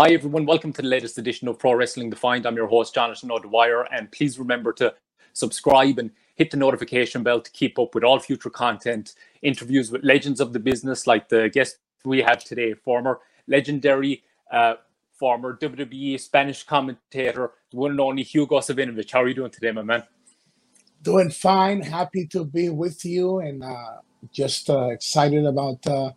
Hi, everyone. Welcome to the latest edition of Pro Wrestling Defined. I'm your host, Jonathan O'Dwyer, and please remember to subscribe and hit the notification bell to keep up with all future content, interviews with legends of the business, like the guest we have today, former legendary, uh, former WWE Spanish commentator, the one and only Hugo Savinovich. How are you doing today, my man? Doing fine. Happy to be with you and uh, just uh, excited about uh,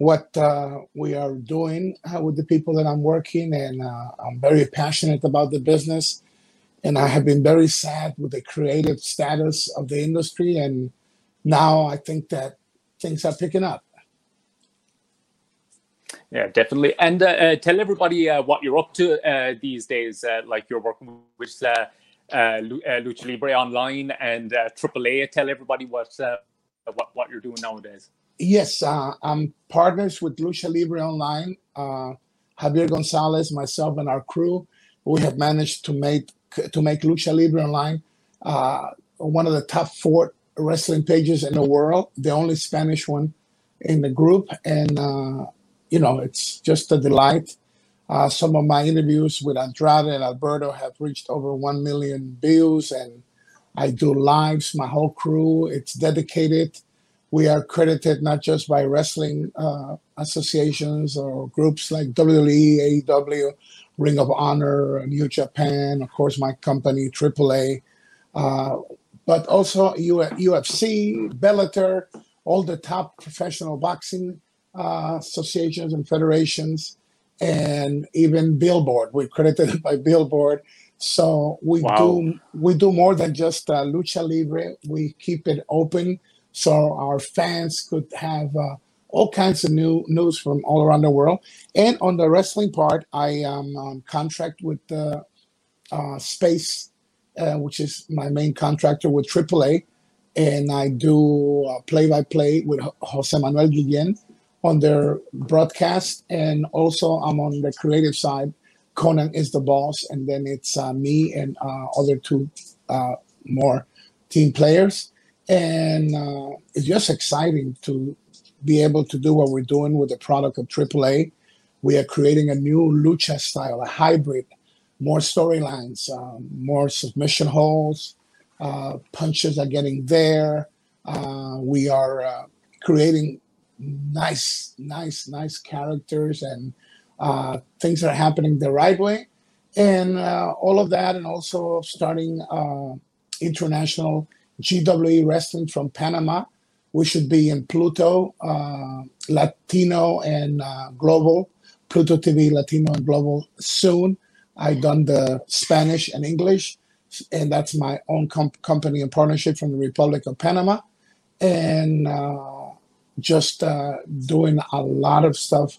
what uh, we are doing uh, with the people that I'm working, and uh, I'm very passionate about the business. And I have been very sad with the creative status of the industry, and now I think that things are picking up. Yeah, definitely. And uh, uh, tell everybody uh, what you're up to these days. Like you're working with Lucha Libre Online and AAA. Tell everybody what, what what you're doing nowadays. Yes, uh, I'm partners with Lucha Libre Online. Uh, Javier Gonzalez, myself, and our crew. We have managed to make to make Lucha Libre Online uh, one of the top four wrestling pages in the world, the only Spanish one in the group, and uh, you know it's just a delight. Uh, some of my interviews with Andrade and Alberto have reached over one million views, and I do lives. My whole crew, it's dedicated we are credited not just by wrestling uh, associations or groups like WWE, AEW, Ring of Honor, New Japan, of course, my company, AAA, uh, but also UFC, Bellator, all the top professional boxing uh, associations and federations, and even Billboard. We're credited by Billboard. So we Wow. do we do more than just uh, lucha libre. We keep it open so our fans could have uh, all kinds of new news from all around the world. And on the wrestling part, I am on contract with uh, uh, Space, uh, which is my main contractor with AAA, and I do uh, play-by-play with Jose Manuel Guillen on their broadcast, and also I'm on the creative side. Konnan is the boss, and then it's uh, me and other two more team players and uh, it's just exciting to be able to do what we're doing with the product of AAA. We are creating a new lucha style, a hybrid, more storylines, um, more submission holds, uh, punches are getting there. Uh, we are uh, creating nice, nice, nice characters, and uh, things are happening the right way. And uh, all of that, and also starting international GWE Wrestling from Panama. We should be in Pluto, uh, Latino and uh, Global, Pluto TV, Latino and Global soon. I've done the Spanish and English, and that's my own com- company and partnership from the Republic of Panama. And uh, just uh, doing a lot of stuff,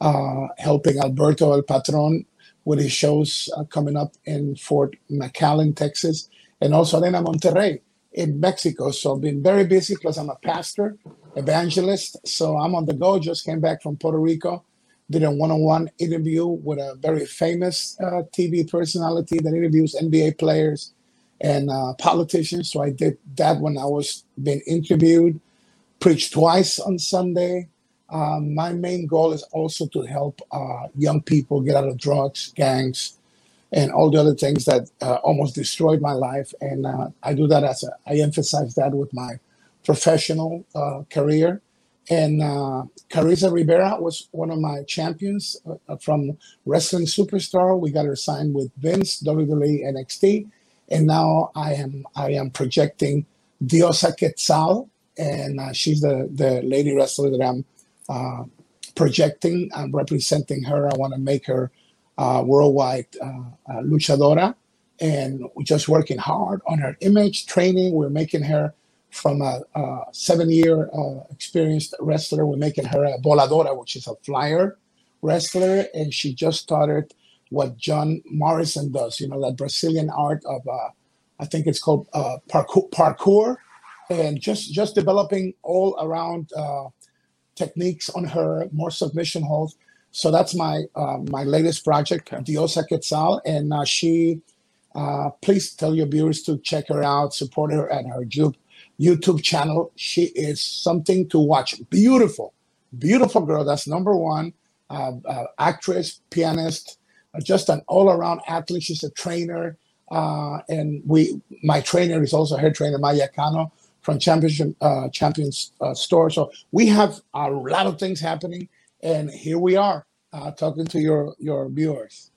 uh, helping Alberto El Patron with his shows uh, coming up in Fort McAllen, Texas, and also Arena Monterrey in Mexico. So I've been very busy because I'm a pastor, evangelist. So I'm on the go. Just came back from Puerto Rico. Did a one-on-one interview with a very famous uh, TV personality that interviews NBA players and uh, politicians. So I did that when I was being interviewed. Preached twice on Sunday. Um, my main goal is also to help uh, young people get out of drugs, gangs, and all the other things that uh, almost destroyed my life. And uh, I do that as a, I emphasize that with my professional uh, career. And uh, Carissa Rivera was one of my champions uh, from Wrestling Superstar. We got her signed with Vince, WWE, NXT, and now I am I am projecting Diosa Quetzal, and uh, she's the the lady wrestler that I'm uh, projecting. I'm representing her. I want to make her uh, worldwide luchadora, and we're just working hard on her image training. We're making her from a, a seven-year uh, experienced wrestler. We're making her a voladora, which is a flyer wrestler, and she just started what John Morrison does. You know that Brazilian art of, uh, I think it's called uh, parkour, parkour, and just just developing all around uh, techniques on her, more submission holds. So that's my uh, my latest project, Diosa Quetzal, and uh, she. Uh, please tell your viewers to check her out, support her at her YouTube channel. She is something to watch. Beautiful, beautiful girl. That's number one. uh, uh, actress, pianist, uh, just an all-around athlete. She's a trainer, uh, and we. My trainer is also her trainer, Maya Cano from Championship uh, Champions uh, Store. So we have a lot of things happening, and here we are talking to your your viewers.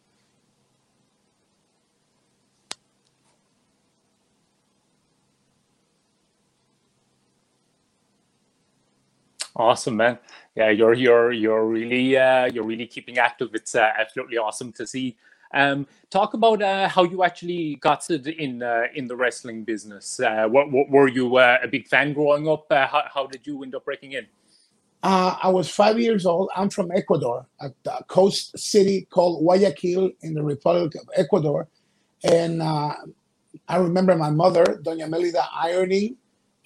Awesome, man. Yeah, you're you're you're really uh, you're really keeping active. It's uh, absolutely awesome to see. Um, talk about uh, how you actually got in uh, in the wrestling business. Uh, what, what, were you uh, a big fan growing up? Uh, how, how did you end up breaking in? Uh, I was five years old. I'm from Ecuador, a, a coast city called Guayaquil in the Republic of Ecuador, and I remember my mother, Doña Melida, ironing.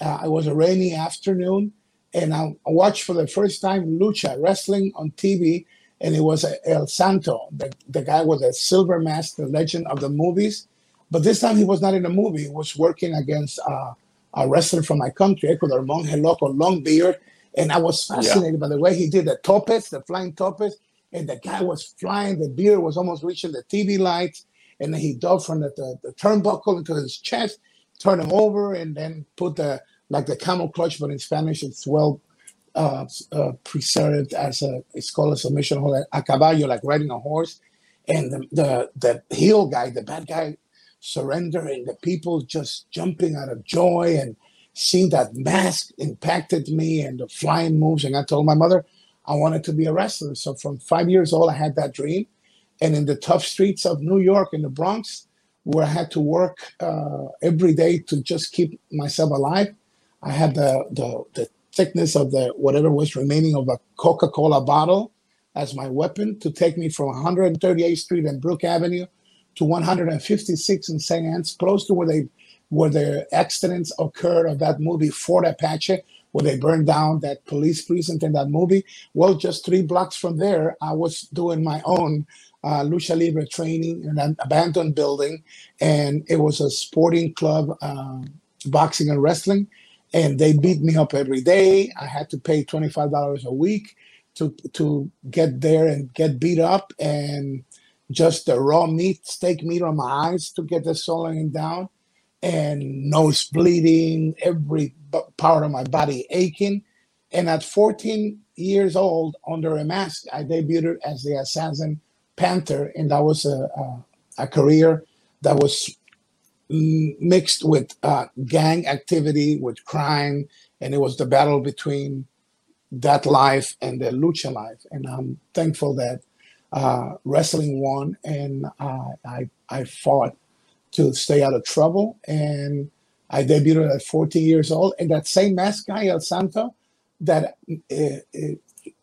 it was a rainy afternoon, and I watched for the first time lucha wrestling on TV, and it was El Santo, the, the guy with the silver mask, the legend of the movies. But this time he was not in the movie; he was working against uh, a wrestler from my country, Ecuador, Monje Loco, long beard, and I was fascinated yeah. by the way he did the topes, the flying topes, and the guy was flying. The beer was almost reaching the TV lights, and then he dove from the, the, the turnbuckle into his chest, turned him over, and then put the like the camel clutch, but in Spanish it's well uh, uh, preserved as a it's called a submission hold a caballo, like riding a horse. And the, the the heel guy, the bad guy, surrendering, the people just jumping out of joy and seeing that mask impacted me and the flying moves. And I told my mother I wanted to be a wrestler. So from five years old, I had that dream. And in the tough streets of New York, in the Bronx, where I had to work uh, every day to just keep myself alive, I had the, the, the thickness of the whatever was remaining of a Coca-Cola bottle as my weapon to take me from 138th Street and Brook Avenue to 156 in St. Anne's, close to where they where the accidents occurred of that movie Fort Apache, where they burned down that police precinct in that movie. Well, just three blocks from there, I was doing my own uh, lucha libre training in an abandoned building, and it was a sporting club, uh, boxing and wrestling and they beat me up every day. I had to pay twenty five dollars a week to to get there and get beat up, and just the raw meat, steak meat on my eyes to get the swelling down, and nose bleeding, every part of my body aching. And at 14 years old, under a mask, I debuted as the Assassin Panther, and that was a, a, a career that was mixed with uh, gang activity, with crime, and it was the battle between that life and the lucha life. And I'm thankful that uh, wrestling won, and uh, I I fought to stay out of trouble, and I debuted at 14 years old. And that same mask guy, El Santo, that uh,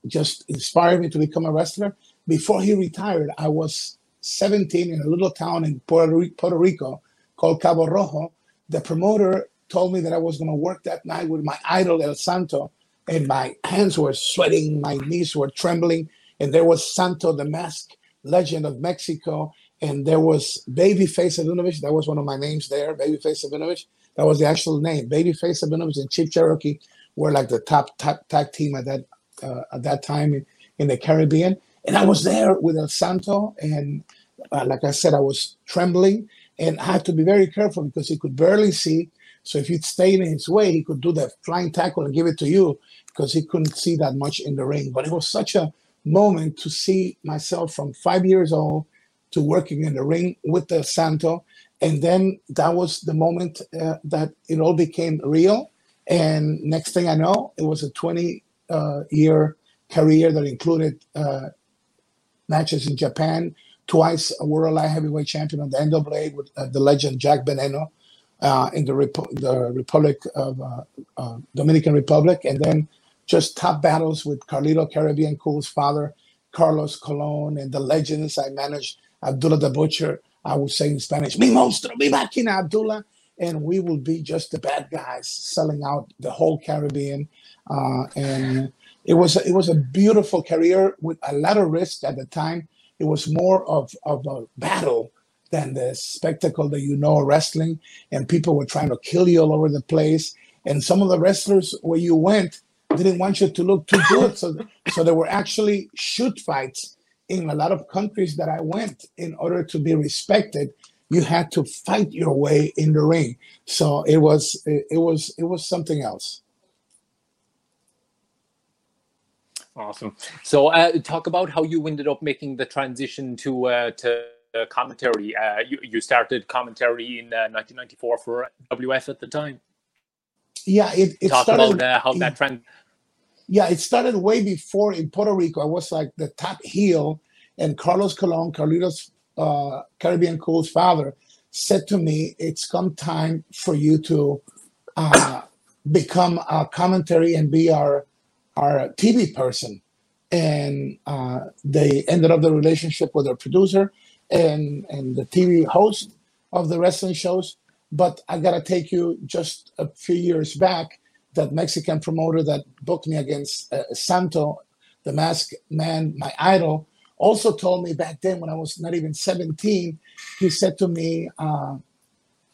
just inspired me to become a wrestler. Before he retired, I was 17 in a little town in Puerto, Puerto Rico called Cabo Rojo. The promoter told me that I was going to work that night with my idol El Santo, and my hands were sweating, my knees were trembling, and there was Santo, the mask legend of Mexico, and there was Babyface Savinovich. That was one of my names there, Babyface Savinovich. That was the actual name. Babyface Savinovich and Chief Cherokee were like the top, top tag team at that uh, at that time in, in the Caribbean. And I was there with El Santo, and uh, like I said, I was trembling and I had to be very careful because he could barely see. So if you'd stayed in his way, he could do that flying tackle and give it to you because he couldn't see that much in the ring. But it was such a moment to see myself from five years old to working in the ring with the Santo. And then that was the moment uh, that it all became real. And next thing I know, it was a 20 uh, year career that included uh, matches in Japan, twice a world light heavyweight champion on the NWA with uh, the legend Jack Veneno uh, in the, the Republic of uh, Dominican Republic, and then just top battles with Carlito Caribbean Cool's father, Carlos Colon, and the legends. I managed Abdullah the Butcher. I would say in Spanish, "Mi monstruo, mi máquina, Abdullah," and we will be just the bad guys selling out the whole Caribbean, uh, and it was it was a beautiful career with a lot of risk at the time it was more of, of a battle than the spectacle that you know wrestling. And people were trying to kill you all over the place. And some of the wrestlers where you went, didn't want you to look too good. So, so there were actually shoot fights in a lot of countries that I went in order to be respected. You had to fight your way in the ring. So it was it was it was something else. Awesome. So, uh, talk about how you ended up making the transition to uh, to uh, commentary. Uh, you, you started commentary in 1994 uh, for WF at the time. Yeah, it, it talk started, about uh, how that trend. Yeah, it started way before in Puerto Rico. I was like the top heel, and Carlos Colon, Carlitos Caribbean Cool's father, said to me, "It's come time for you to become a commentary and be our." our TV person, and uh, they ended up the relationship with their producer and and the TV host of the wrestling shows. But I gotta take you just a few years back. That Mexican promoter that booked me against uh, Santo, the Masked Man, my idol, also told me back then when I was not even 17, he said to me, uh,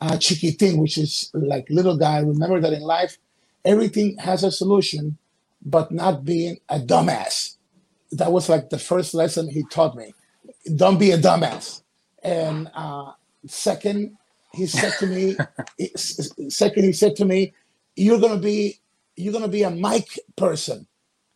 uh, Chiquitin, which is like little guy, remember that in life, everything has a solution but not being a dumbass. That was like the first lesson he taught me. Don't be a dumbass. And uh, second, he said to me, second, he said to me, you're gonna be you're gonna be a mic person,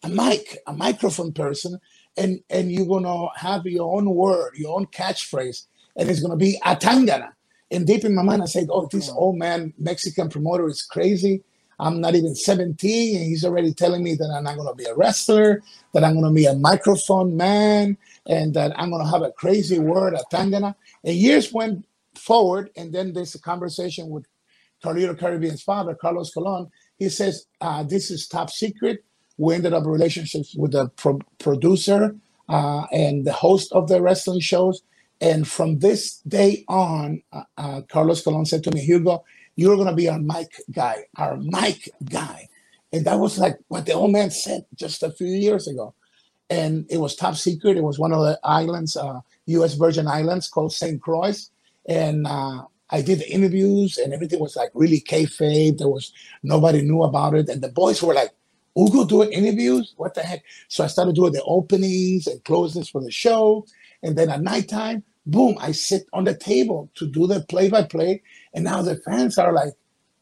a mic, a microphone person, and and you're gonna have your own word, your own catchphrase, and it's gonna be atangana. And deep in my mind, I said, "Oh, this hmm. old man Mexican promoter is crazy. I'm not even 17, and he's already telling me that I'm not going to be a wrestler, that I'm going to be a microphone man, and that I'm going to have a crazy word, a tangana. And years went forward, and then there's a conversation with Carlito Caribbean's father, Carlos Colon. He says, uh, This is top secret. We ended up relationships with the pro- producer uh, and the host of the wrestling shows. And from this day on, uh, uh Carlos Colon said to me, Hugo, you're going to be our mic guy, our mic guy. And that was like what the old man said just a few years ago. And it was top secret. It was one of the islands, uh, U.S. Virgin Islands called St. Croix. And uh, I did the interviews and everything was like really kayfabe. There was nobody knew about it. And the boys were like, Hugo doing interviews? What the heck? So I started doing the openings and closings for the show. And then at nighttime, boom, I sit on the table to do the play by play. And now the fans are like,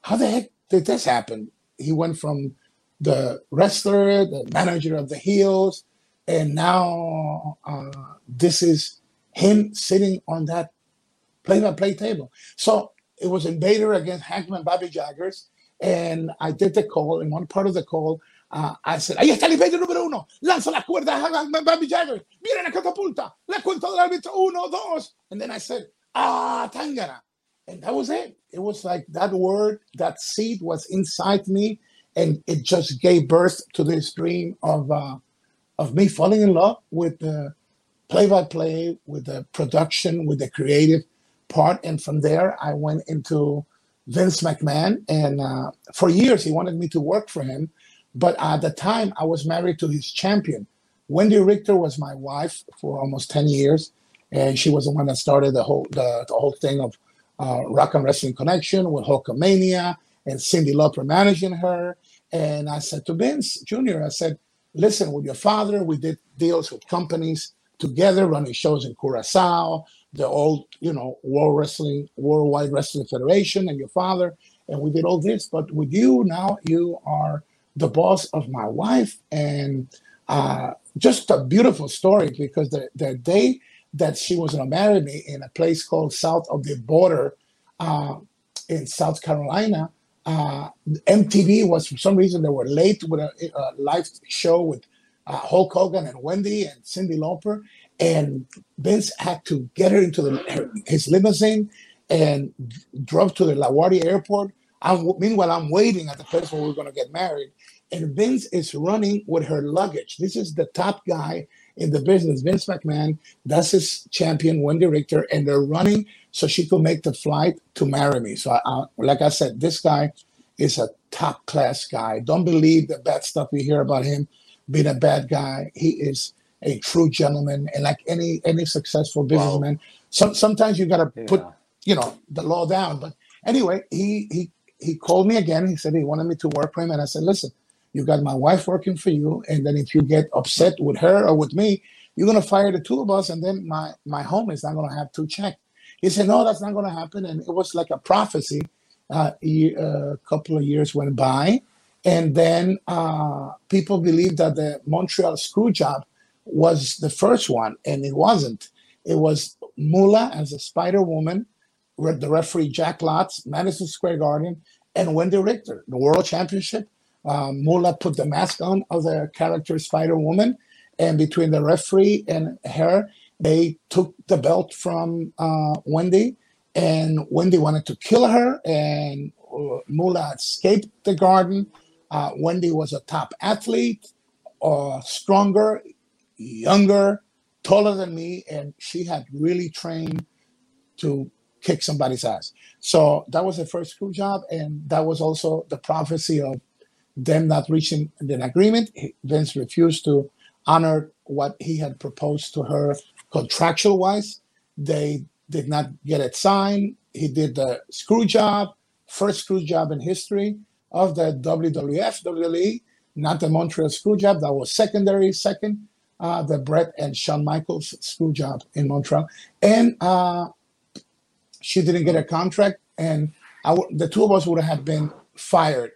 how the heck did this happen? He went from the wrestler, the manager of the heels, and now uh, this is him sitting on that play by play table. So it was Invader against Hackman Bobby Jaggers. And I did the call. In one part of the call, uh, I said, ahí está el Invader número uno, lanza las cuerdas, Hackman Bobby Jaggers, viene la catapulta, la cuenta del árbitro, uno, dos. And then I said, ah, Tangana and that was it. It was like that word, that seed was inside me, and it just gave birth to this dream of uh, of me falling in love with the play-by-play, with the production, with the creative part, and from there I went into Vince McMahon, and uh, for years he wanted me to work for him, but at the time I was married to his champion. Wendi Richter was my wife for almost ten years, and she was the one that started the whole the, the whole thing of uh, Rock and Wrestling Connection with Hulkamania and Cyndi Lauper managing her. And I said to Vince Jr., I said, listen, with your father, we did deals with companies together, running shows in Curacao, the old, you know, World Wrestling, Worldwide Wrestling Federation, and your father, and we did all this. But with you now, you are the boss of my wife, and uh, just a beautiful story because the the day that she was going to marry me in a place called south of the border uh, in South Carolina. Uh, MTV was for some reason they were late with a, a live show with uh, Hulk Hogan and Wendi and Cyndi Lauper, and Vince had to get her into the, his limousine and drove to the LaGuardia airport. I'm, meanwhile, I'm waiting at the place where we're going to get married, and Vince is running with her luggage. This is the top guy in the business, Vince McMahon, that's his champion, Wendi Richter, and they're running so she could make the flight to marry me. So, I, like I said, this guy is a top class guy. Don't believe the bad stuff we hear about him being a bad guy. He is a true gentleman, and like any any successful businessman, wow. some, sometimes you got to yeah. put you know the law down. But anyway, he he he called me again. He said he wanted me to work for him, and I said, listen, You got my wife working for you, and then if you get upset with her or with me, you're gonna fire the two of us, and then my my home is not gonna have two checks. He said, no, that's not gonna happen, and it was like a prophecy. Uh, a uh, couple of years went by, and then uh, people believed that the Montreal screw job was the first one, and it wasn't. It was Moolah as a Spider Woman, the referee Jack Lotz, Madison Square Garden, and Wendi Richter, the World Championship. Um, Moolah put the mask on of the character Spider Woman, and between the referee and her, they took the belt from uh, Wendi, and Wendi wanted to kill her, and uh, Moolah escaped the garden. Uh, Wendi was a top athlete, uh, stronger, younger, taller than me, and she had really trained to kick somebody's ass. So that was the first screw job, and that was also the prophecy of them not reaching an agreement. Vince refused to honor what he had proposed to her contractual wise. They did not get it signed. He did the screw job, first screw job in history of the WWF, WWE, not the Montreal screw job. That was secondary, second uh, the Bret and Shawn Michaels screw job in Montreal, and uh, she didn't get a contract, and the two of us would have been fired.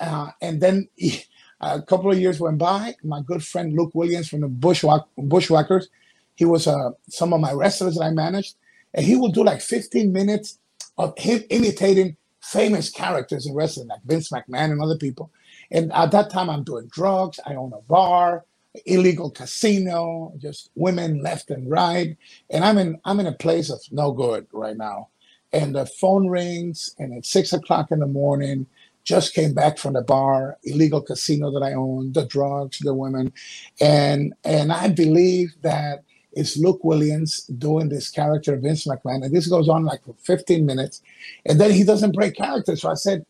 Uh, and then a couple of years went by. My good friend Luke Williams from the Bushwack- Bushwhackers, he was uh, some of my wrestlers that I managed, and he would do like 15 minutes of him imitating famous characters in wrestling, like Vince McMahon and other people. And at that time, I'm doing drugs. I own a bar illegal casino, just women left and right. And I'm in I'm in a place of no good right now. And the phone rings, and at six o'clock in the morning, just came back from the bar, illegal casino that I own, the drugs, the women, and and I believe that it's Luke Williams doing this character Vince McMahon, and this goes on like for 15 minutes, and then he doesn't break character. So I said,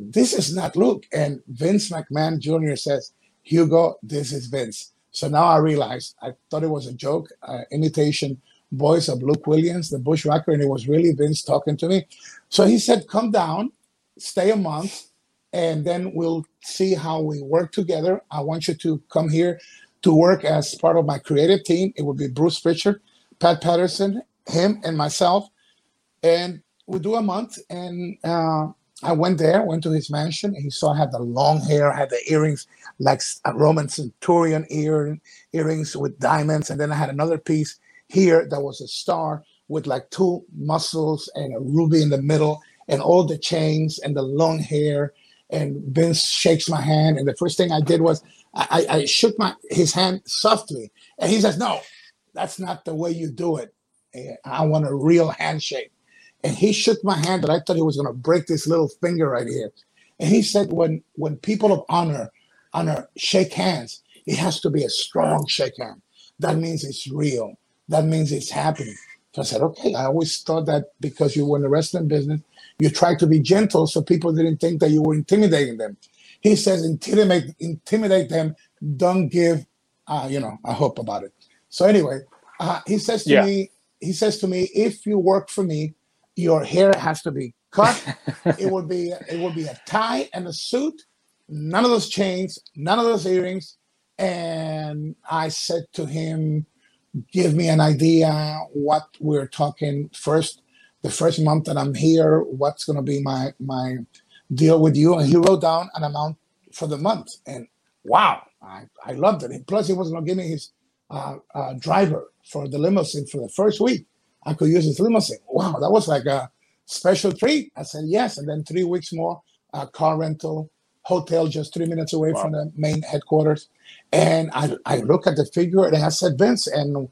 "This is not Luke." And Vince McMahon Jr. says, Hugo, this is Vince. So now I realize I thought it was a joke, uh, imitation voice of Luke Williams, the bushwhacker, and it was really Vince talking to me. So he said, Come down, stay a month, and then we'll see how we work together. I want you to come here to work as part of my creative team. It will be Bruce Prichard, Pat Patterson, him, and myself. And we do a month, and uh, I went there, went to his mansion, and he saw I had the long hair, I had the earrings like a Roman centurion ear, earrings with diamonds, and then I had another piece here that was a star with like two muscles and a ruby in the middle, and all the chains and the long hair. And Vince shakes my hand, and the first thing I did was I, I shook my his hand softly, and he says, "No, that's not the way you do it. I want a real handshake." And he shook my hand that I thought he was going to break this little finger right here. And he said, when when people of honor honor shake hands, it has to be a strong shake hand. That means it's real. That means it's happening. So I said, okay. I always thought that because you were in the wrestling business, you tried to be gentle so people didn't think that you were intimidating them. He says, intimidate, intimidate them. Don't give, uh, you know, a hope about it. So anyway, uh, he says to yeah. me, he says to me, if you work for me, your hair has to be cut. it will be it will be a tie and a suit. None of those chains, none of those earrings. And I said to him, "Give me an idea what we're talking first. The first month that I'm here, what's going to be my my deal with you?" And he wrote down an amount for the month. And wow, I, I loved it. Plus, he was going to give me his uh, uh, driver for the limousine for the first week. I could use his limousine. Wow, that was like a special treat. I said yes. And then three weeks more, uh, car rental, hotel just three minutes away wow. from the main headquarters. And I, I look at the figure and I said, Vince, and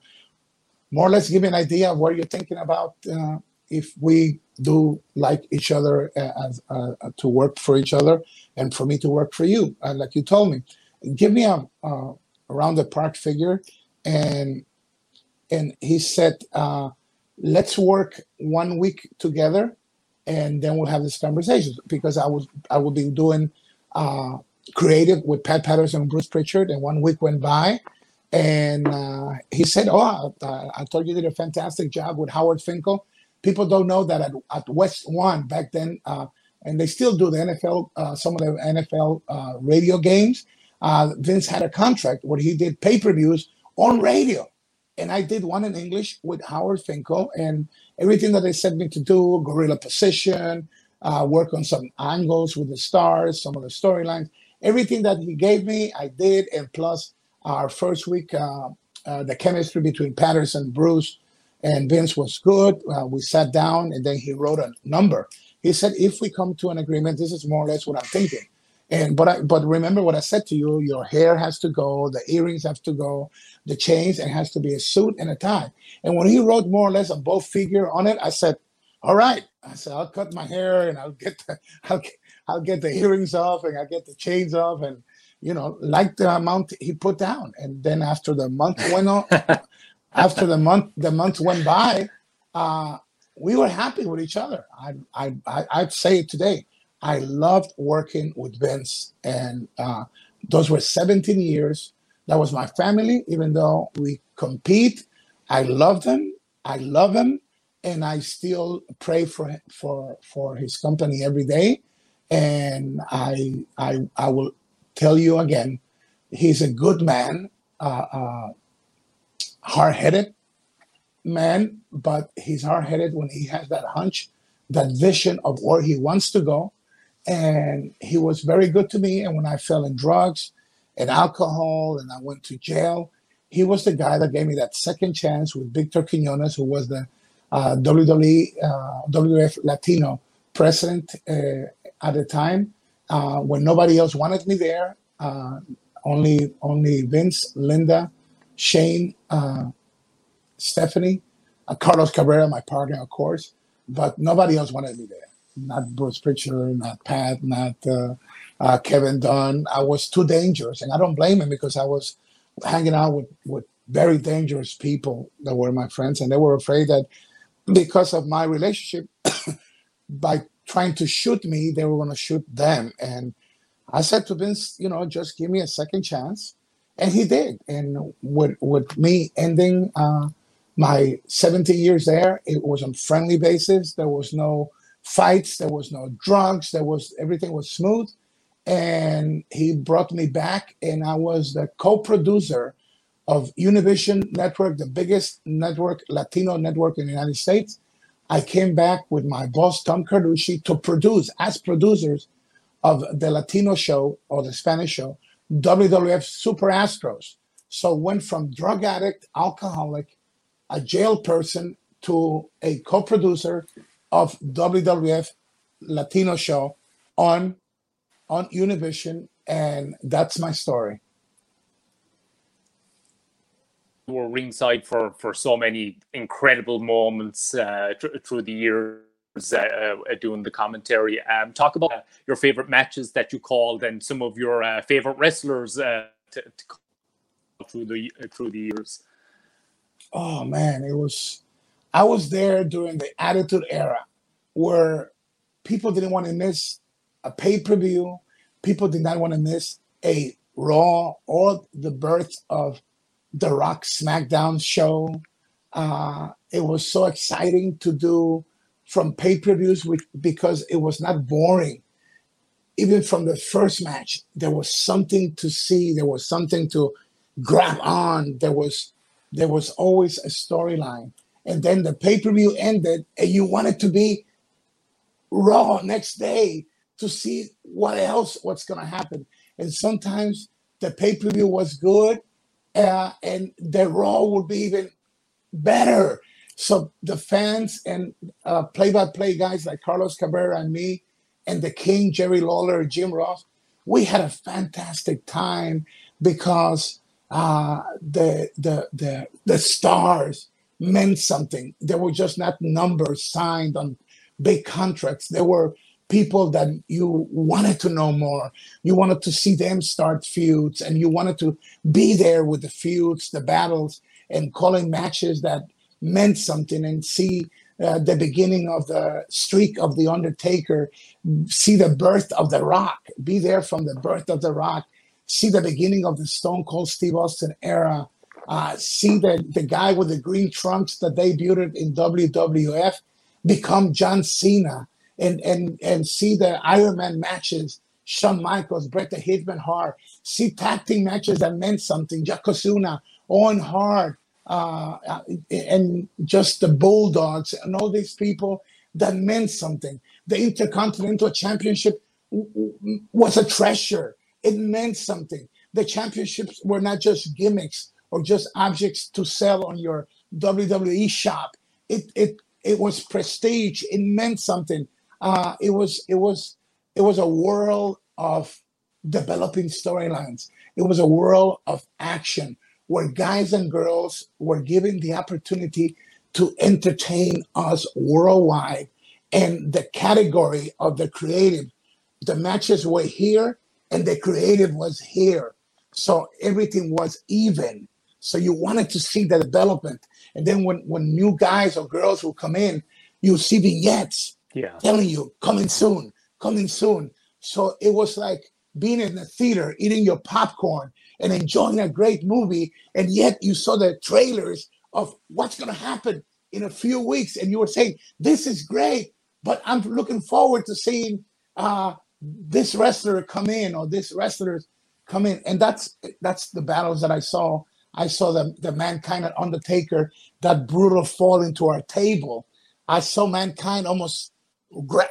more or less give me an idea of what you're thinking about uh, if we do like each other uh, as, uh, to work for each other and for me to work for you, uh, like you told me. Give me a, a around the park figure. And and he said, uh, let's work one week together and then we'll have this conversation because I was I will be doing uh, creative with Pat Patterson and Bruce Prichard, and one week went by, and uh, he said, "Oh, I, I thought you did a fantastic job with Howard Finkel." People don't know that at, at West One back then, uh, and they still do the NFL, uh, some of the NFL uh, radio games. Uh, Vince had a contract where he did pay per views on radio. And I did one in English with Howard Finkel, and everything that they sent me to do gorilla position, uh, work on some angles with the stars, some of the storylines, everything that he gave me, I did. And plus, our first week, uh, uh, the chemistry between Patterson, Bruce, and Vince was good. Uh, we sat down, and then he wrote a number. He said, "If we come to an agreement, this is more or less what I'm thinking." And but I but remember what I said to you. Your hair has to go, the earrings have to go, the chains, and has to be a suit and a tie. And when he wrote more or less a bow figure on it, I said, "All right." I said, "I'll cut my hair and I'll get the I'll get, I'll get the earrings off and I'll get the chains off and you know like the amount he put down." And then after the month went on, after the month the month went by, uh, we were happy with each other. I I, I I'd say it today I loved working with Vince, and uh, those were 17 years. That was my family, even though we compete. I love them. I love him, and I still pray for for for his company every day. And I I I will tell you again, he's a good man, uh, uh, hard-headed man, but he's hard-headed when he has that hunch, that vision of where he wants to go and he was very good to me. And when I fell in drugs and alcohol and I went to jail, he was the guy that gave me that second chance with Victor Quinones, who was the uh, WWE, uh, WWF Latino president uh, at the time, uh, when nobody else wanted me there. Uh, only, only Vince, Linda, Shane, uh, Stephanie, Carlos Cabrera, my partner, of course, but nobody else wanted me there not Bruce Prichard, not Pat, not uh, uh, Kevin Dunn. I was too dangerous, and I don't blame him because I was hanging out with with very dangerous people that were my friends, and they were afraid that because of my relationship, by trying to shoot me, they were going to shoot them. And I said to Vince, you know, just give me a second chance, and he did. And with with me ending. Uh, my 17 years there, it was on friendly basis. There was no fights. There was no drugs. There was everything was smooth, and he brought me back, and I was the co-producer of Univision Network, the biggest network, Latino network in the United States. I came back with my boss Tom Carducci to produce as producers of the Latino show or the Spanish show, WWF Super Astros. So went from drug addict, alcoholic, a jail person to a co-producer of WWF Latino show on on Univision, and that's my story. You were ringside for for so many incredible moments uh, th- through the years. Uh, uh, doing the commentary, um, talk about your favorite matches that you called and some of your uh, favorite wrestlers uh, to, to through the through the years. Oh man, it was I was there during the Attitude Era, where people didn't want to miss a pay per view. People did not want to miss a Raw or the birth of the Rock SmackDown show. Uh, it was so exciting to do from pay per views because it was not boring. Even from the first match, there was something to see. There was something to grab on. There was there was always a storyline and then the pay per view ended, and you wanted to be raw next day to see what else what's going to happen. And sometimes the pay per view was good, uh, and the raw would be even better. So the fans and play by play guys like Carlos Cabrera and me, and the King Jerry Lawler, Jim Ross, we had a fantastic time because uh, the the the the stars meant something. They were just not numbers signed on big contracts. There were people that you wanted to know more. You wanted to see them start feuds and you wanted to be there with the feuds, the battles, and calling matches that meant something and see uh, the beginning of the streak of The Undertaker, see the birth of The Rock, be there from the birth of The Rock, see the beginning of the Stone Cold Steve Austin era, uh, see the, the guy with the green trunks that debuted in WWF become John Cena and and and see the Iron Man matches, Shawn Michaels, Bret the Hitman Hart, see tag team matches that meant something, Yokozuna, Owen Hart, uh, uh, and just the Bulldogs and all these people that meant something. The Intercontinental Championship was a treasure. It meant something. The championships were not just gimmicks or just objects to sell on your WWE shop. It it it was prestige. It meant something. Uh, it was it was it was a world of developing storylines. It was a world of action where guys and girls were given the opportunity to entertain us worldwide. And the category of the creative, the matches were here and the creative was here. So everything was even. So you wanted to see the development. And then when, when new guys or girls will come in, you see vignettes yeah. telling you coming soon, coming soon. So it was like being in the theater, eating your popcorn and enjoying a great movie. And yet you saw the trailers of what's going to happen in a few weeks. And you were saying, this is great, but I'm looking forward to seeing uh, this wrestler come in or this wrestler come in. And that's that's the battles that I saw. I saw the, the mankind at Undertaker, that brutal fall into our table. I saw mankind almost gra-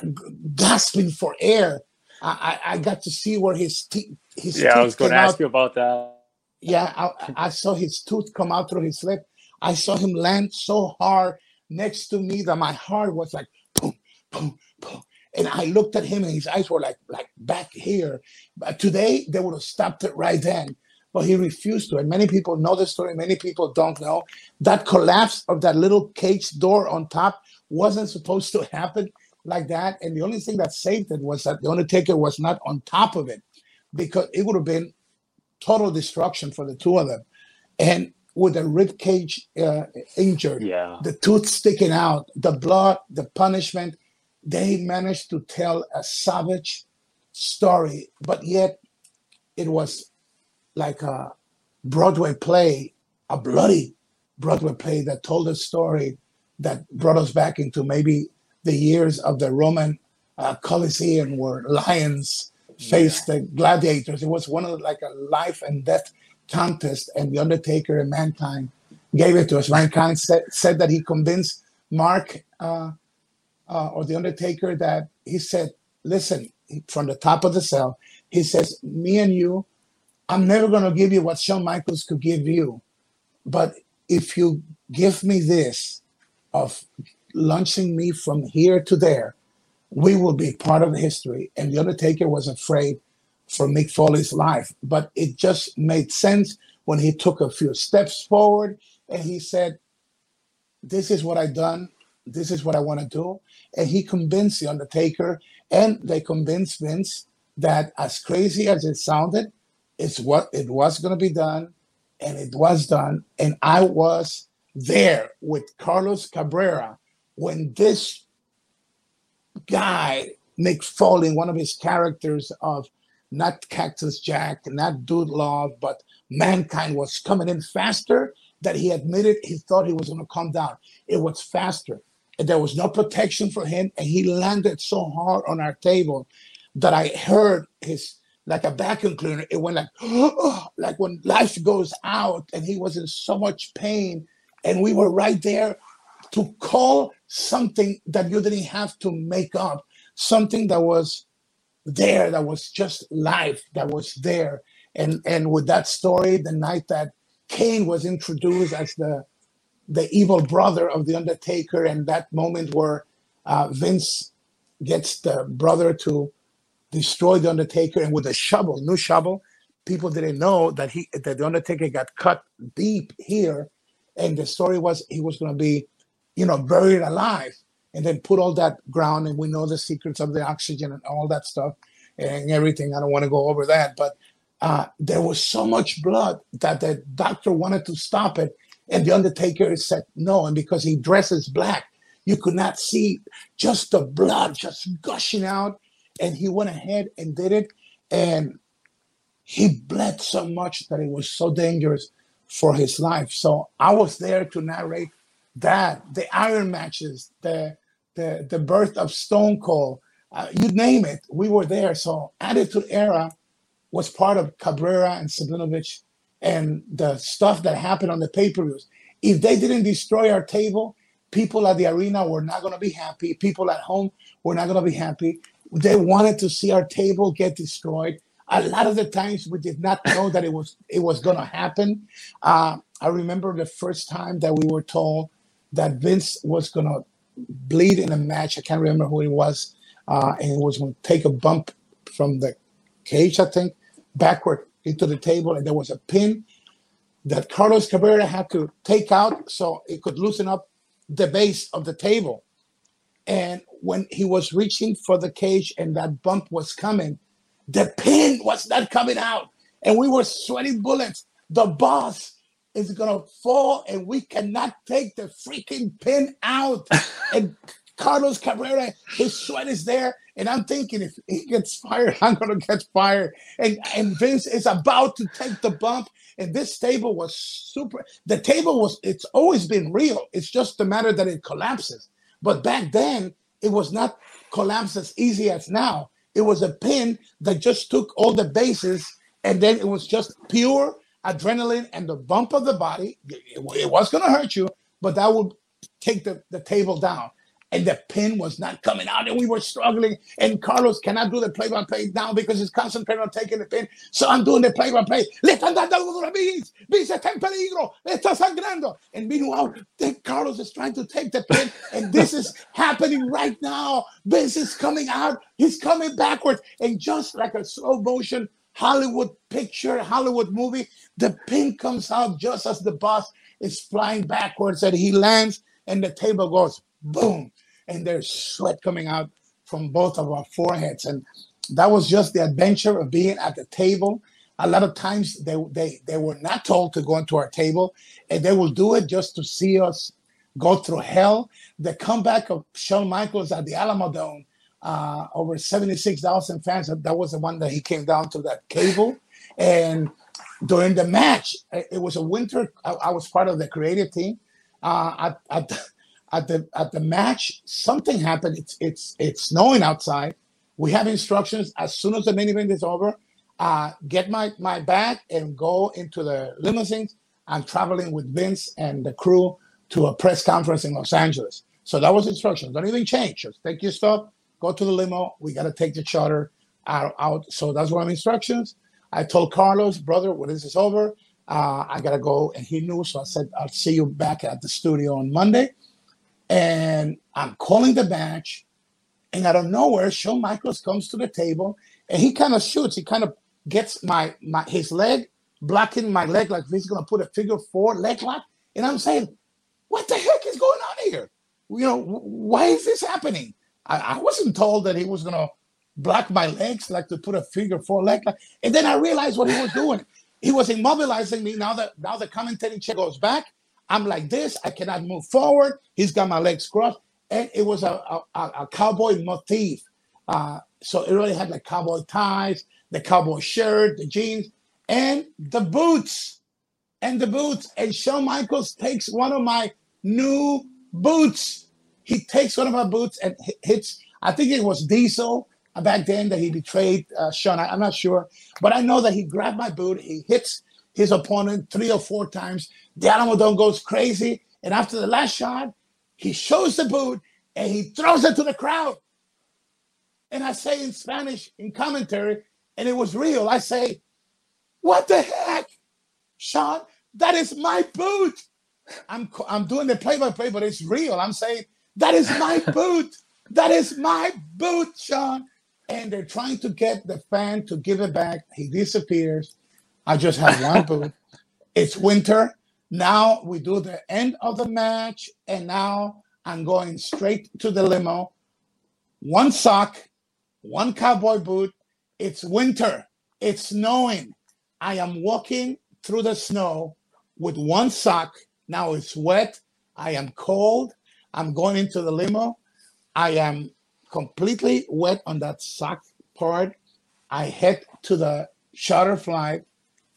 gasping for air. I, I, I got to see where his teeth his Yeah, I was going to ask out. you about that. Yeah, I, I saw his tooth come out through his lip. I saw him land so hard next to me that my heart was like boom, boom, boom. And I looked at him and his eyes were like like back here. But today they would have stopped it right then. But he refused to. And many people know the story, many people don't know. That collapse of that little cage door on top wasn't supposed to happen like that. And the only thing that saved it was that the Undertaker was not on top of it because it would have been total destruction for the two of them. And with a rib cage uh, injured, Yeah. the tooth sticking out, the blood, the punishment, they managed to tell a savage story, but yet it was like a Broadway play, a bloody Broadway play that told a story that brought us back into maybe the years of the Roman uh, Colosseum where lions faced the gladiators. It was one of the, like a life and death contest, and the Undertaker and Mankind gave it to us. Mankind said, said that he convinced Mark uh, uh, or the Undertaker that he said, "Listen, from the top of the cell, he says, me and you, I'm never going to give you what Shawn Michaels could give you, but if you give me this of launching me from here to there, we will be part of history." And the Undertaker was afraid for Mick Foley's life, but it just made sense when he took a few steps forward and he said, "This is what I've done. This is what I want to do." And he convinced the Undertaker, and they convinced Vince that as crazy as it sounded, it's what it was going to be done, and it was done. And I was there with Carlos Cabrera when this guy, Mick Foley, one of his characters of not Cactus Jack, not Dude Love, but Mankind was coming in faster that he admitted he thought he was going to come down. It was faster. And there was no protection for him. And he landed so hard on our table that I heard his, like a vacuum cleaner, it went like, like when life goes out and he was in so much pain. And we were right there to call something that you didn't have to make up, something that was there, that was just life, that was there. And and with that story, the night that Kane was introduced as the the evil brother of the Undertaker, and that moment where uh, Vince gets the brother to destroy the Undertaker, and with a shovel, new shovel, people didn't know that he that the Undertaker got cut deep here, and the story was he was going to be, you know, buried alive, and then put all that ground, and we know the secrets of the oxygen and all that stuff and everything. I don't want to go over that, but uh, there was so much blood that the doctor wanted to stop it, and the Undertaker said no. And because he dresses black, you could not see just the blood just gushing out. And he went ahead and did it, and he bled so much that it was so dangerous for his life. So I was there to narrate that, the iron matches, the the the birth of Stone Cold, uh, you name it, we were there. So Attitude Era was part of Cabrera and Savinovich and the stuff that happened on the pay-per-views. If they didn't destroy our table, people at the arena were not going to be happy. People at home were not going to be happy. They wanted to see our table get destroyed. A lot of the times we did not know that it was it was going to happen. Uh, I remember the first time that we were told that Vince was going to bleed in a match. I can't remember who it was, uh, and it was going to take a bump from the cage, I think, backward into the table, and there was a pin that Carlos Cabrera had to take out so it could loosen up the base of the table. And when he was reaching for the cage and that bump was coming, the pin was not coming out. And we were sweating bullets. The boss is going to fall and we cannot take the freaking pin out. and Carlos Cabrera, his sweat is there. And I'm thinking if he gets fired, I'm going to get fired. And, and Vince is about to take the bump. And this table was super. The table was, it's always been real. It's just a matter that it collapses. But back then, it was not collapse as easy as now. It was a pin that just took all the bases and then it was just pure adrenaline and the bump of the body. It, it was going to hurt you, but that would take the, the table down and the pin was not coming out, and we were struggling. And Carlos cannot do the play-by-play now because he's concentrating on taking the pin. So I'm doing the play-by-play. Le están dando alguna vez. Vince está en peligro. Sangrando. And meanwhile, Carlos is trying to take the pin, and this is happening right now. Vince is coming out. He's coming backwards, and just like a slow motion Hollywood picture, Hollywood movie, the pin comes out just as the boss is flying backwards, and he lands, and the table goes boom and there's sweat coming out from both of our foreheads. And that was just the adventure of being at the table. A lot of times they, they, they were not told to go into our table, and they will do it just to see us go through hell. The comeback of Shawn Michaels at the Alamodome, uh, over 76,000 fans. That was the one that he came down to that cable. And during the match, it was a winter. I, I was part of the creative team. Uh, at, at, at the at the match, something happened. It's it's it's snowing outside. We have instructions as soon as the main event is over. Uh, get my my bag and go into the limousines. I'm traveling with Vince and the crew to a press conference in Los Angeles. So that was instructions. Don't even change. Just take your stuff, go to the limo. We got to take the charter out, out. So that's what I'm instructions. I told Carlos, brother, when this is over, uh, I got to go. And he knew. So I said, I'll see you back at the studio on Monday. And I'm calling the match, and out of nowhere, Shawn Michaels comes to the table, and he kind of shoots. He kind of gets my my his leg, blocking my leg like he's gonna put a figure four leg lock. And I'm saying, what the heck is going on here? You know, why is this happening? I, I wasn't told that he was gonna block my legs like to put a figure four leg lock. And then I realized what he was doing. He was immobilizing me. Now that now the commentating chair goes back, I'm like this. I cannot move forward. He's got my legs crossed. And it was a, a, a cowboy motif. Uh, so it really had the cowboy ties, the cowboy shirt, the jeans, and the boots. And the boots. And Shawn Michaels takes one of my new boots. He takes one of my boots and hits, I think it was Diesel back then that he betrayed uh, Shawn. I, I'm not sure. But I know that he grabbed my boot. He hits his opponent three or four times. The Alamodome goes crazy. And after the last shot, he shows the boot and he throws it to the crowd. And I say in Spanish in commentary, and it was real. I say, What the heck? Shawn, that is my boot. I'm, I'm doing the play by play, but it's real. I'm saying, That is my boot. That is my boot, Shawn. And they're trying to get the fan to give it back. He disappears. I just have one boot. It's winter. Now we do the end of the match, and now I'm going straight to the limo. One sock, one cowboy boot. It's winter. It's snowing. I am walking through the snow with one sock. Now it's wet. I am cold. I'm going into the limo. I am completely wet on that sock part. I head to the flight.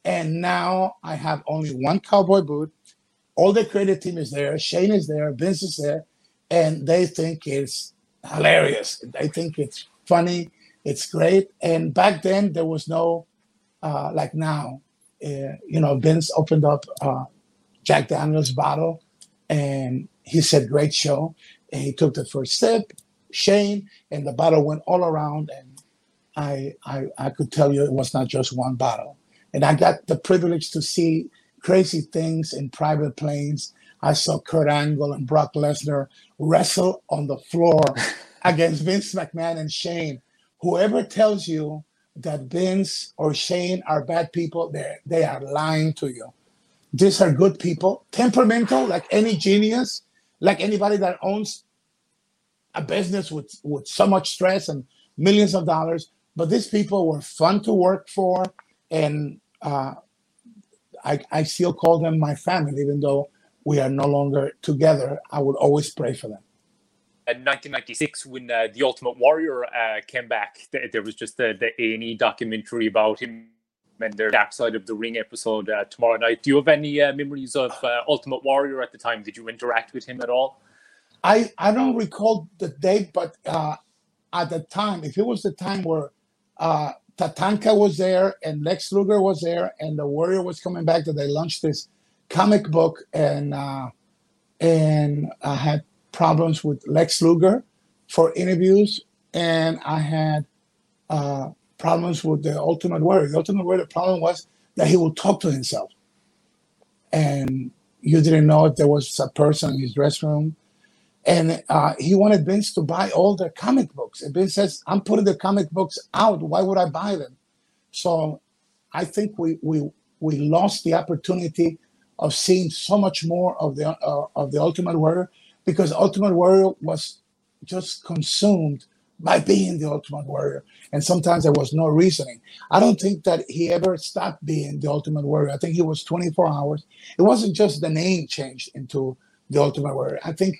And now I have only one cowboy boot. All the creative team is there. Shane is there. Vince is there. and they think it's hilarious. They think it's funny. It's great. And back then there was no uh, like now. Uh, you know, Vince opened up uh, Jack Daniels bottle, and he said, "Great show." And he took the first sip, Shane, and the bottle went all around. And I, I, I could tell you it was not just one bottle. And I got the privilege to see crazy things in private planes. I saw Kurt Angle and Brock Lesnar wrestle on the floor against Vince McMahon and Shane. Whoever tells you that Vince or Shane are bad people, they they are lying to you. These are good people, temperamental, like any genius, like anybody that owns a business with, with so much stress and millions of dollars. But these people were fun to work for, and uh, I, I still call them my family, even though we are no longer together. I would always pray for them. In 1996, when uh, the Ultimate Warrior uh, came back, there was just the, the A&E documentary about him and their Dark Side of the Ring episode uh, tomorrow night. Do you have any uh, memories of uh, Ultimate Warrior at the time? Did you interact with him at all? I, I don't recall the date, but uh, at the time, if it was the time where uh, Tatanka was there and Lex Luger was there and the Warrior was coming back, that they launched this comic book and uh, and I had problems with Lex Luger for interviews, and I had uh, problems with the Ultimate Warrior. The Ultimate Warrior, the problem was that he would talk to himself. And you didn't know if there was a person in his dressing room. And uh, he wanted Vince to buy all the comic books. And Vince says, I'm putting the comic books out. Why would I buy them? So I think we, we, we lost the opportunity of seeing so much more of the, uh, of the Ultimate Warrior because Ultimate Warrior was just consumed by being the Ultimate Warrior. And sometimes there was no reasoning. I don't think that he ever stopped being the Ultimate Warrior. I think he was 24 hours. It wasn't just the name changed into the Ultimate Warrior. I think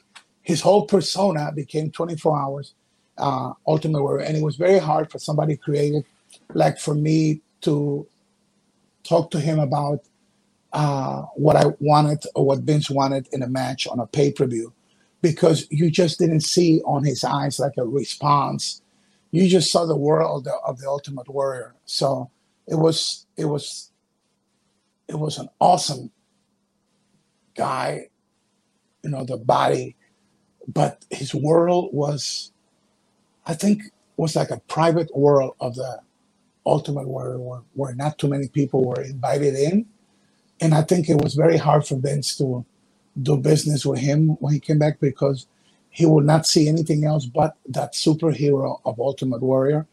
his whole persona became 24 hours uh, Ultimate Warrior. And it was very hard for somebody creative, like for me, to talk to him about uh, what I wanted or what Vince wanted in a match on a pay per view because you just didn't see on his eyes like a response. You just saw the world of the Ultimate Warrior. So it was it was it was an awesome guy, you know, the body, but his world was, I think, was like a private world of the Ultimate Warrior, where, where not too many people were invited in, and I think it was very hard for Vince to do business with him when he came back because he would not see anything else but that superhero of Ultimate Warrior.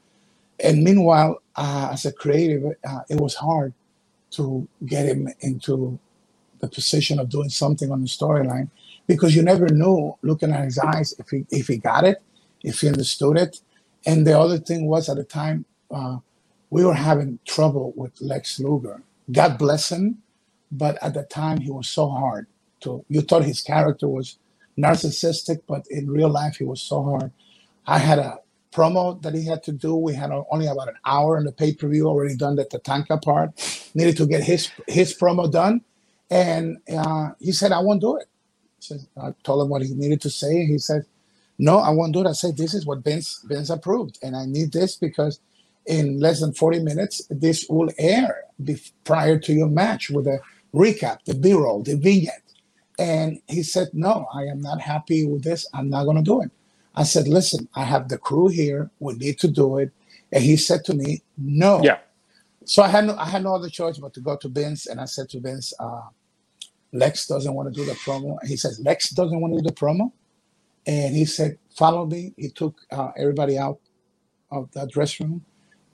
And meanwhile, uh, as a creative, uh, it was hard to get him into the position of doing something on the storyline because you never knew, looking at his eyes, if he if he got it, if he understood it. And the other thing was at the time uh, we were having trouble with Lex Luger. God bless him, but at the time he was so hard to. You thought his character was narcissistic, but in real life, he was so hard. I had a promo that he had to do. We had only about an hour in the pay per view already done that the Tatanka part. Needed to get his his promo done, and uh, he said, "I won't do it." So I told him what he needed to say. He said, "No, I won't do it." I said, "This is what Vince Vince approved, and I need this because." In less than 40 minutes, this will air prior to your match with a recap, the B roll, the vignette. And he said, No, I am not happy with this. I'm not going to do it. I said, Listen, I have the crew here. We need to do it. And he said to me, No. Yeah. So I had no, I had no other choice but to go to Vince. And I said to Vince, uh, Lex doesn't want to do the promo. He says, Lex doesn't want to do the promo. And he said, Follow me. He took uh, everybody out of that dress room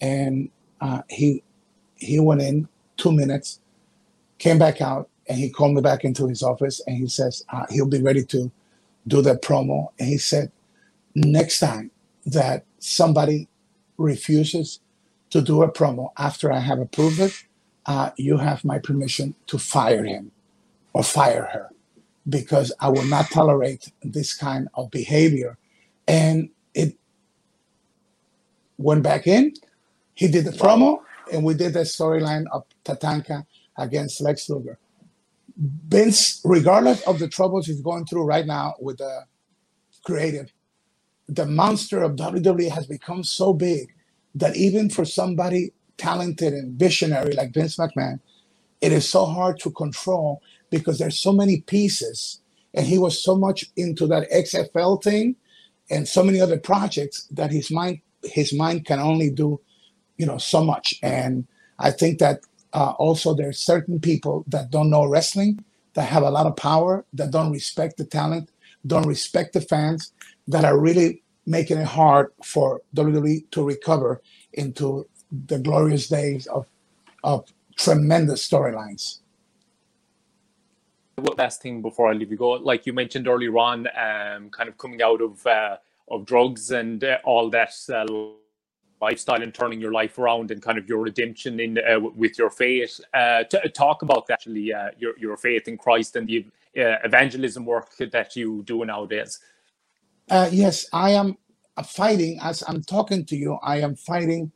and uh, he he went in two minutes, came back out, and he called me back into his office and he says uh, he'll be ready to do the promo. And he said, next time that somebody refuses to do a promo after I have approved it, uh, you have my permission to fire him or fire her because I will not tolerate this kind of behavior. And it went back in. He did the promo, and we did the storyline of Tatanka against Lex Luger. Vince, regardless of the troubles he's going through right now with the creative, the monster of WWE has become so big that even for somebody talented and visionary like Vince McMahon, it is so hard to control because there's so many pieces and he was so much into that XFL thing and so many other projects that his mind his mind can only do you know so much and I think that uh, also there's certain people that don't know wrestling that have a lot of power that don't respect the talent don't respect the fans that are really making it hard for WWE to recover into the glorious days of of tremendous storylines. Last thing before I leave you go, like you mentioned earlier on, um, kind of coming out of uh, of drugs and uh, all that uh, lifestyle and turning your life around and kind of your redemption in uh, with your faith. Uh, to talk about actually uh, your your faith in Christ and the evangelism work that you do nowadays. yes, I am fighting as I'm talking to you. I am fighting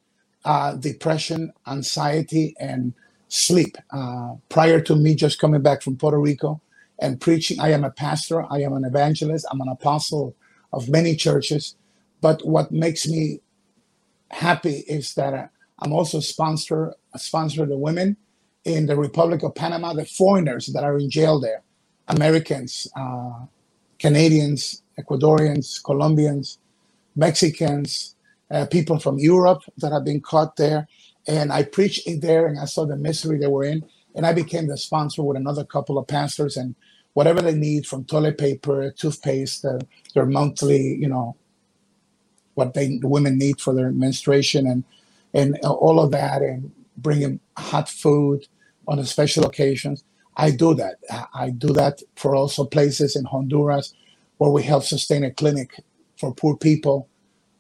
depression, anxiety, and sleep. Uh, prior to me just coming back from Puerto Rico and preaching, I am a pastor, I am an evangelist, I'm an apostle of many churches. But what makes me happy is that uh, I'm also a sponsor, a sponsor of the women in the Republic of Panama, the foreigners that are in jail there, Americans, uh, Canadians, Ecuadorians, Colombians, Mexicans, uh, people from Europe that have been caught there. And I preached there and I saw the misery they were in. And I became the sponsor with another couple of pastors and whatever they need from toilet paper, toothpaste, uh, their monthly, you know, what they the women need for their menstruation and and all of that and bringing hot food on special occasions. I do that. I do that for also places in Honduras where we help sustain a clinic for poor people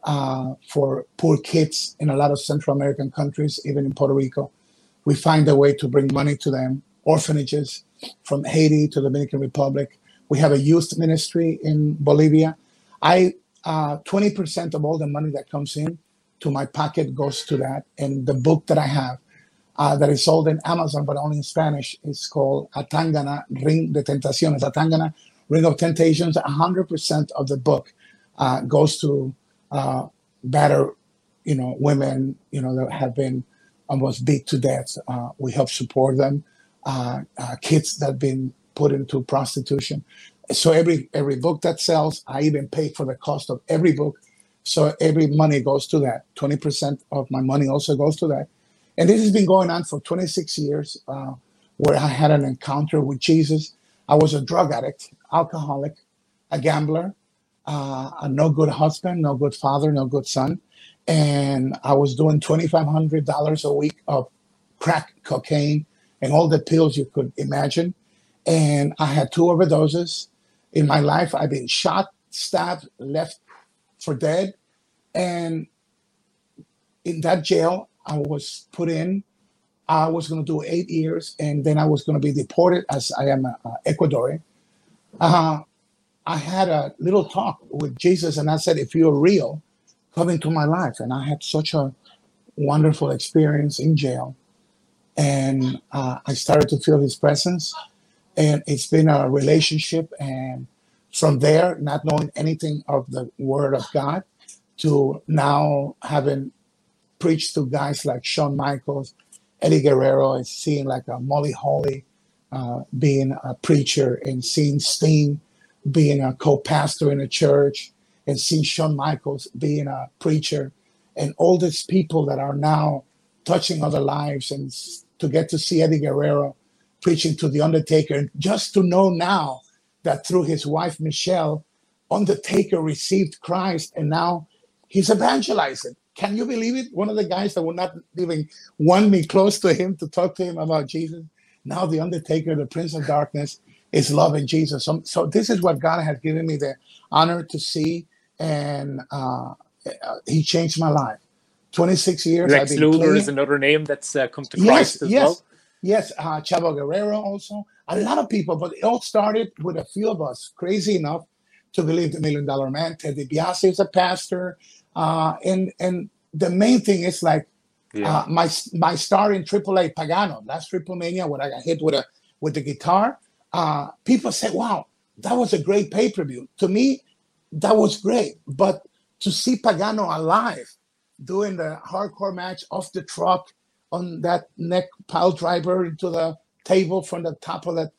uh, for poor kids in a lot of Central American countries, even in Puerto Rico. We find a way to bring money to them, orphanages from Haiti to Dominican Republic. We have a youth ministry in Bolivia. I uh, 20% of all the money that comes in to my pocket goes to that. And the book that I have uh, that is sold in Amazon, but only in Spanish, is called Atangana Ring de Tentaciones. Atangana Ring of Temptations. 100% of the book uh, goes to uh, batter, you know, women, you know, that have been almost beat to death. Uh, we help support them. Uh, uh, kids that have been put into prostitution. So every every book that sells, I even pay for the cost of every book. So every money goes to that. Twenty percent of my money also goes to that. And this has been going on for 26 years, uh, where I had an encounter with Jesus. I was a drug addict, alcoholic, a gambler, uh, a no good husband, no good father, no good son. And I was doing $2,500 a week of crack cocaine and all the pills you could imagine. And I had two overdoses. In my life, I've been shot, stabbed, left for dead. And in that jail, I was put in. I was going to do eight years, and then I was going to be deported as I am Ecuadorian. Uh, I had a little talk with Jesus and I said, if you're real, come into my life. And I had such a wonderful experience in jail. And uh, I started to feel his presence. And it's been a relationship. And from there, not knowing anything of the word of God, to now having preached to guys like Shawn Michaels, Eddie Guerrero, and seeing like a Molly Holly uh, being a preacher, and seeing Sting being a co-pastor in a church and see Shawn Michaels being a preacher and all these people that are now touching other lives and to get to see Eddie Guerrero preaching to the Undertaker and just to know now that through his wife Michelle, Undertaker received Christ and now he's evangelizing. Can you believe it? One of the guys that would not even want me close to him to talk to him about Jesus. Now the Undertaker, the Prince of Darkness, is loving Jesus. So, so this is what God has given me the honor to see, and uh, He changed my life. Twenty six years. Lex Luger is another name that's uh, come to Christ yes, as yes, well. Yes, uh, Chavo Guerrero also. A lot of people, but it all started with a few of us crazy enough to believe the Million Dollar Man. Ted DiBiase is a pastor, uh, and and the main thing is like yeah. uh, my my star in AAA Pagano, last Triple Mania when I got hit with a with the guitar uh, people say, wow, that was a great pay per view. To me, that was great. But to see Pagano alive doing the hardcore match off the truck on that neck pile driver into the table from the top of that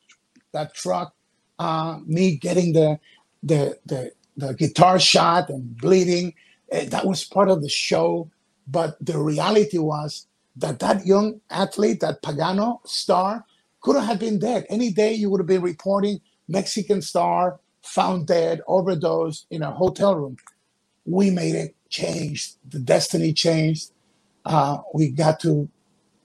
that truck, uh, me getting the the the the guitar shot and bleeding, uh, that was part of the show. But the reality was that that young athlete, that Pagano star, could have been dead. Any day you would have been reporting Mexican star found dead, overdosed in a hotel room. We made it change. The destiny changed. Uh, we got to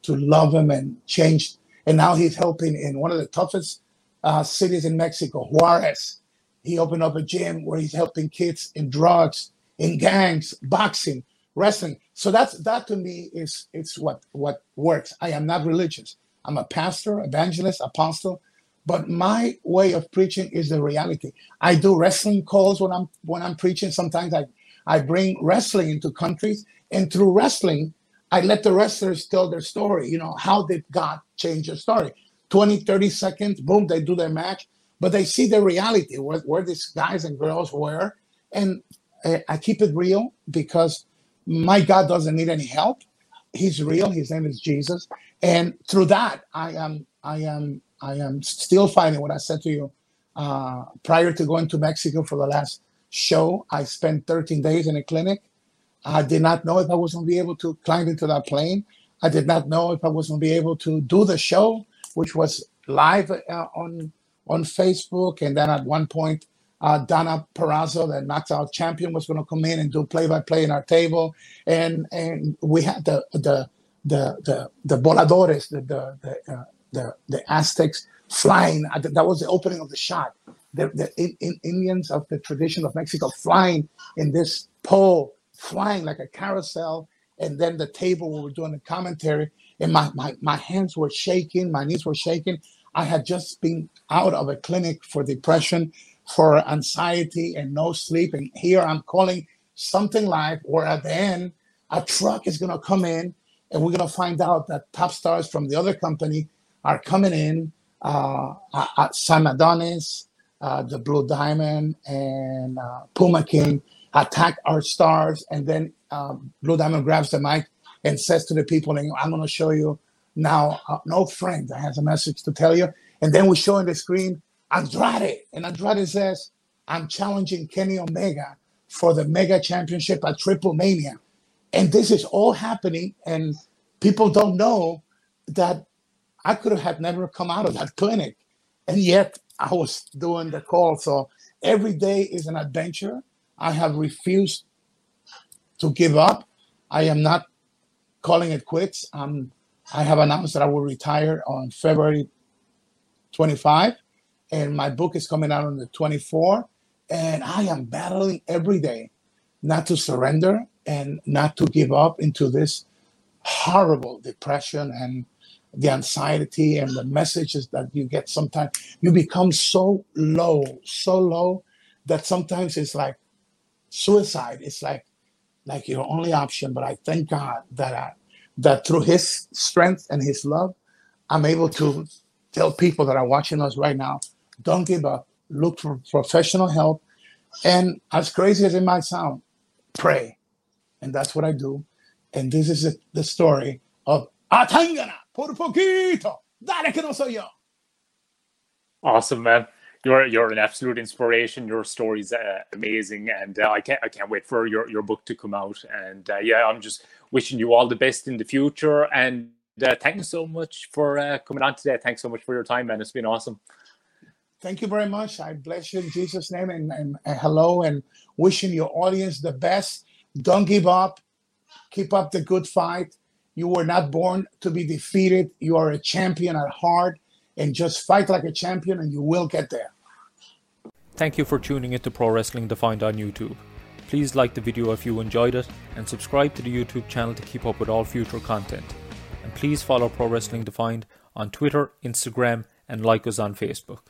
to love him and change. And now he's helping in one of the toughest uh, cities in Mexico, Juarez. He opened up a gym where he's helping kids in drugs, in gangs, boxing, wrestling. So that's that to me is it's what what works. I am not religious. I'm a pastor, evangelist, apostle, but my way of preaching is the reality. I do wrestling calls when I'm when I'm preaching. Sometimes I I bring wrestling into countries, and through wrestling, I let the wrestlers tell their story. You know, how did God change your story? 20, 30 seconds, boom, they do their match, but they see the reality where, where these guys and girls were. And eh, I keep it real because my God doesn't need any help. He's real. His name is Jesus. And through that, I am, I am, I am still fighting what I said to you uh, prior to going to Mexico for the last show. I spent 13 days in a clinic. I did not know if I was going to be able to climb into that plane. I did not know if I was going to be able to do the show, which was live uh, on on Facebook. And then at one point, uh, Deonna Purrazzo, the Knockouts champion, was going to come in and do play by play in our table. And and we had the the the the, the voladores, the the the, uh, the, the Aztecs flying. That was the opening of the shot. The, the in, in Indians of the tradition of Mexico flying in this pole flying like a carousel. And then the table we were doing the commentary, and my, my, my hands were shaking, my knees were shaking. I had just been out of a clinic for depression, for anxiety, and no sleep. And here I'm calling something live, where at the end, a truck is going to come in, and we're going to find out that top stars from the other company are coming in. Uh, Sam Adonis, uh, the Blue Diamond, and uh, Puma King attack our stars, and then um, Blue Diamond grabs the mic and says to the people, "I'm going to show you now uh, no friend that has a message to tell you." And then we show on the screen Andrade, and Andrade says, "I'm challenging Kenny Omega for the Mega Championship at Triple Mania," and this is all happening, and people don't know that I could have never come out of that clinic, and yet I was doing the call. So every day is an adventure I have refused to give up. I am not calling it quits. Um, I have announced that I will retire on February 25, and my book is coming out on the 24. And I am battling every day not to surrender and not to give up into this horrible depression and the anxiety and the messages that you get sometimes. You become so low, so low that sometimes it's like suicide it's like like your only option. But I thank God that I, that through His strength and His love, I'm able to tell people that are watching us right now, don't give up. Look for professional help, and as crazy as it might sound, pray, and that's what I do. And this is the story of Atangana por poquito. Dale que no soy yo. Awesome, man you're you're an absolute inspiration. Your story's uh, amazing, and uh, I can't I can't wait for your, your book to come out. And uh, yeah, I'm just wishing you all the best in the future. And uh, thank you so much for uh, coming on today. Thanks so much for your time, man. It's been awesome. Thank you very much. I bless you in Jesus' name, and, and, and hello, and wishing your audience the best. Don't give up. Keep up the good fight. You were not born to be defeated. You are a champion at heart and just fight like a champion and you will get there. Thank you for tuning into Pro Wrestling Defined on YouTube. Please like the video if you enjoyed it and subscribe to the YouTube channel to keep up with all future content. And please follow Pro Wrestling Defined on Twitter, Instagram, and like us on Facebook.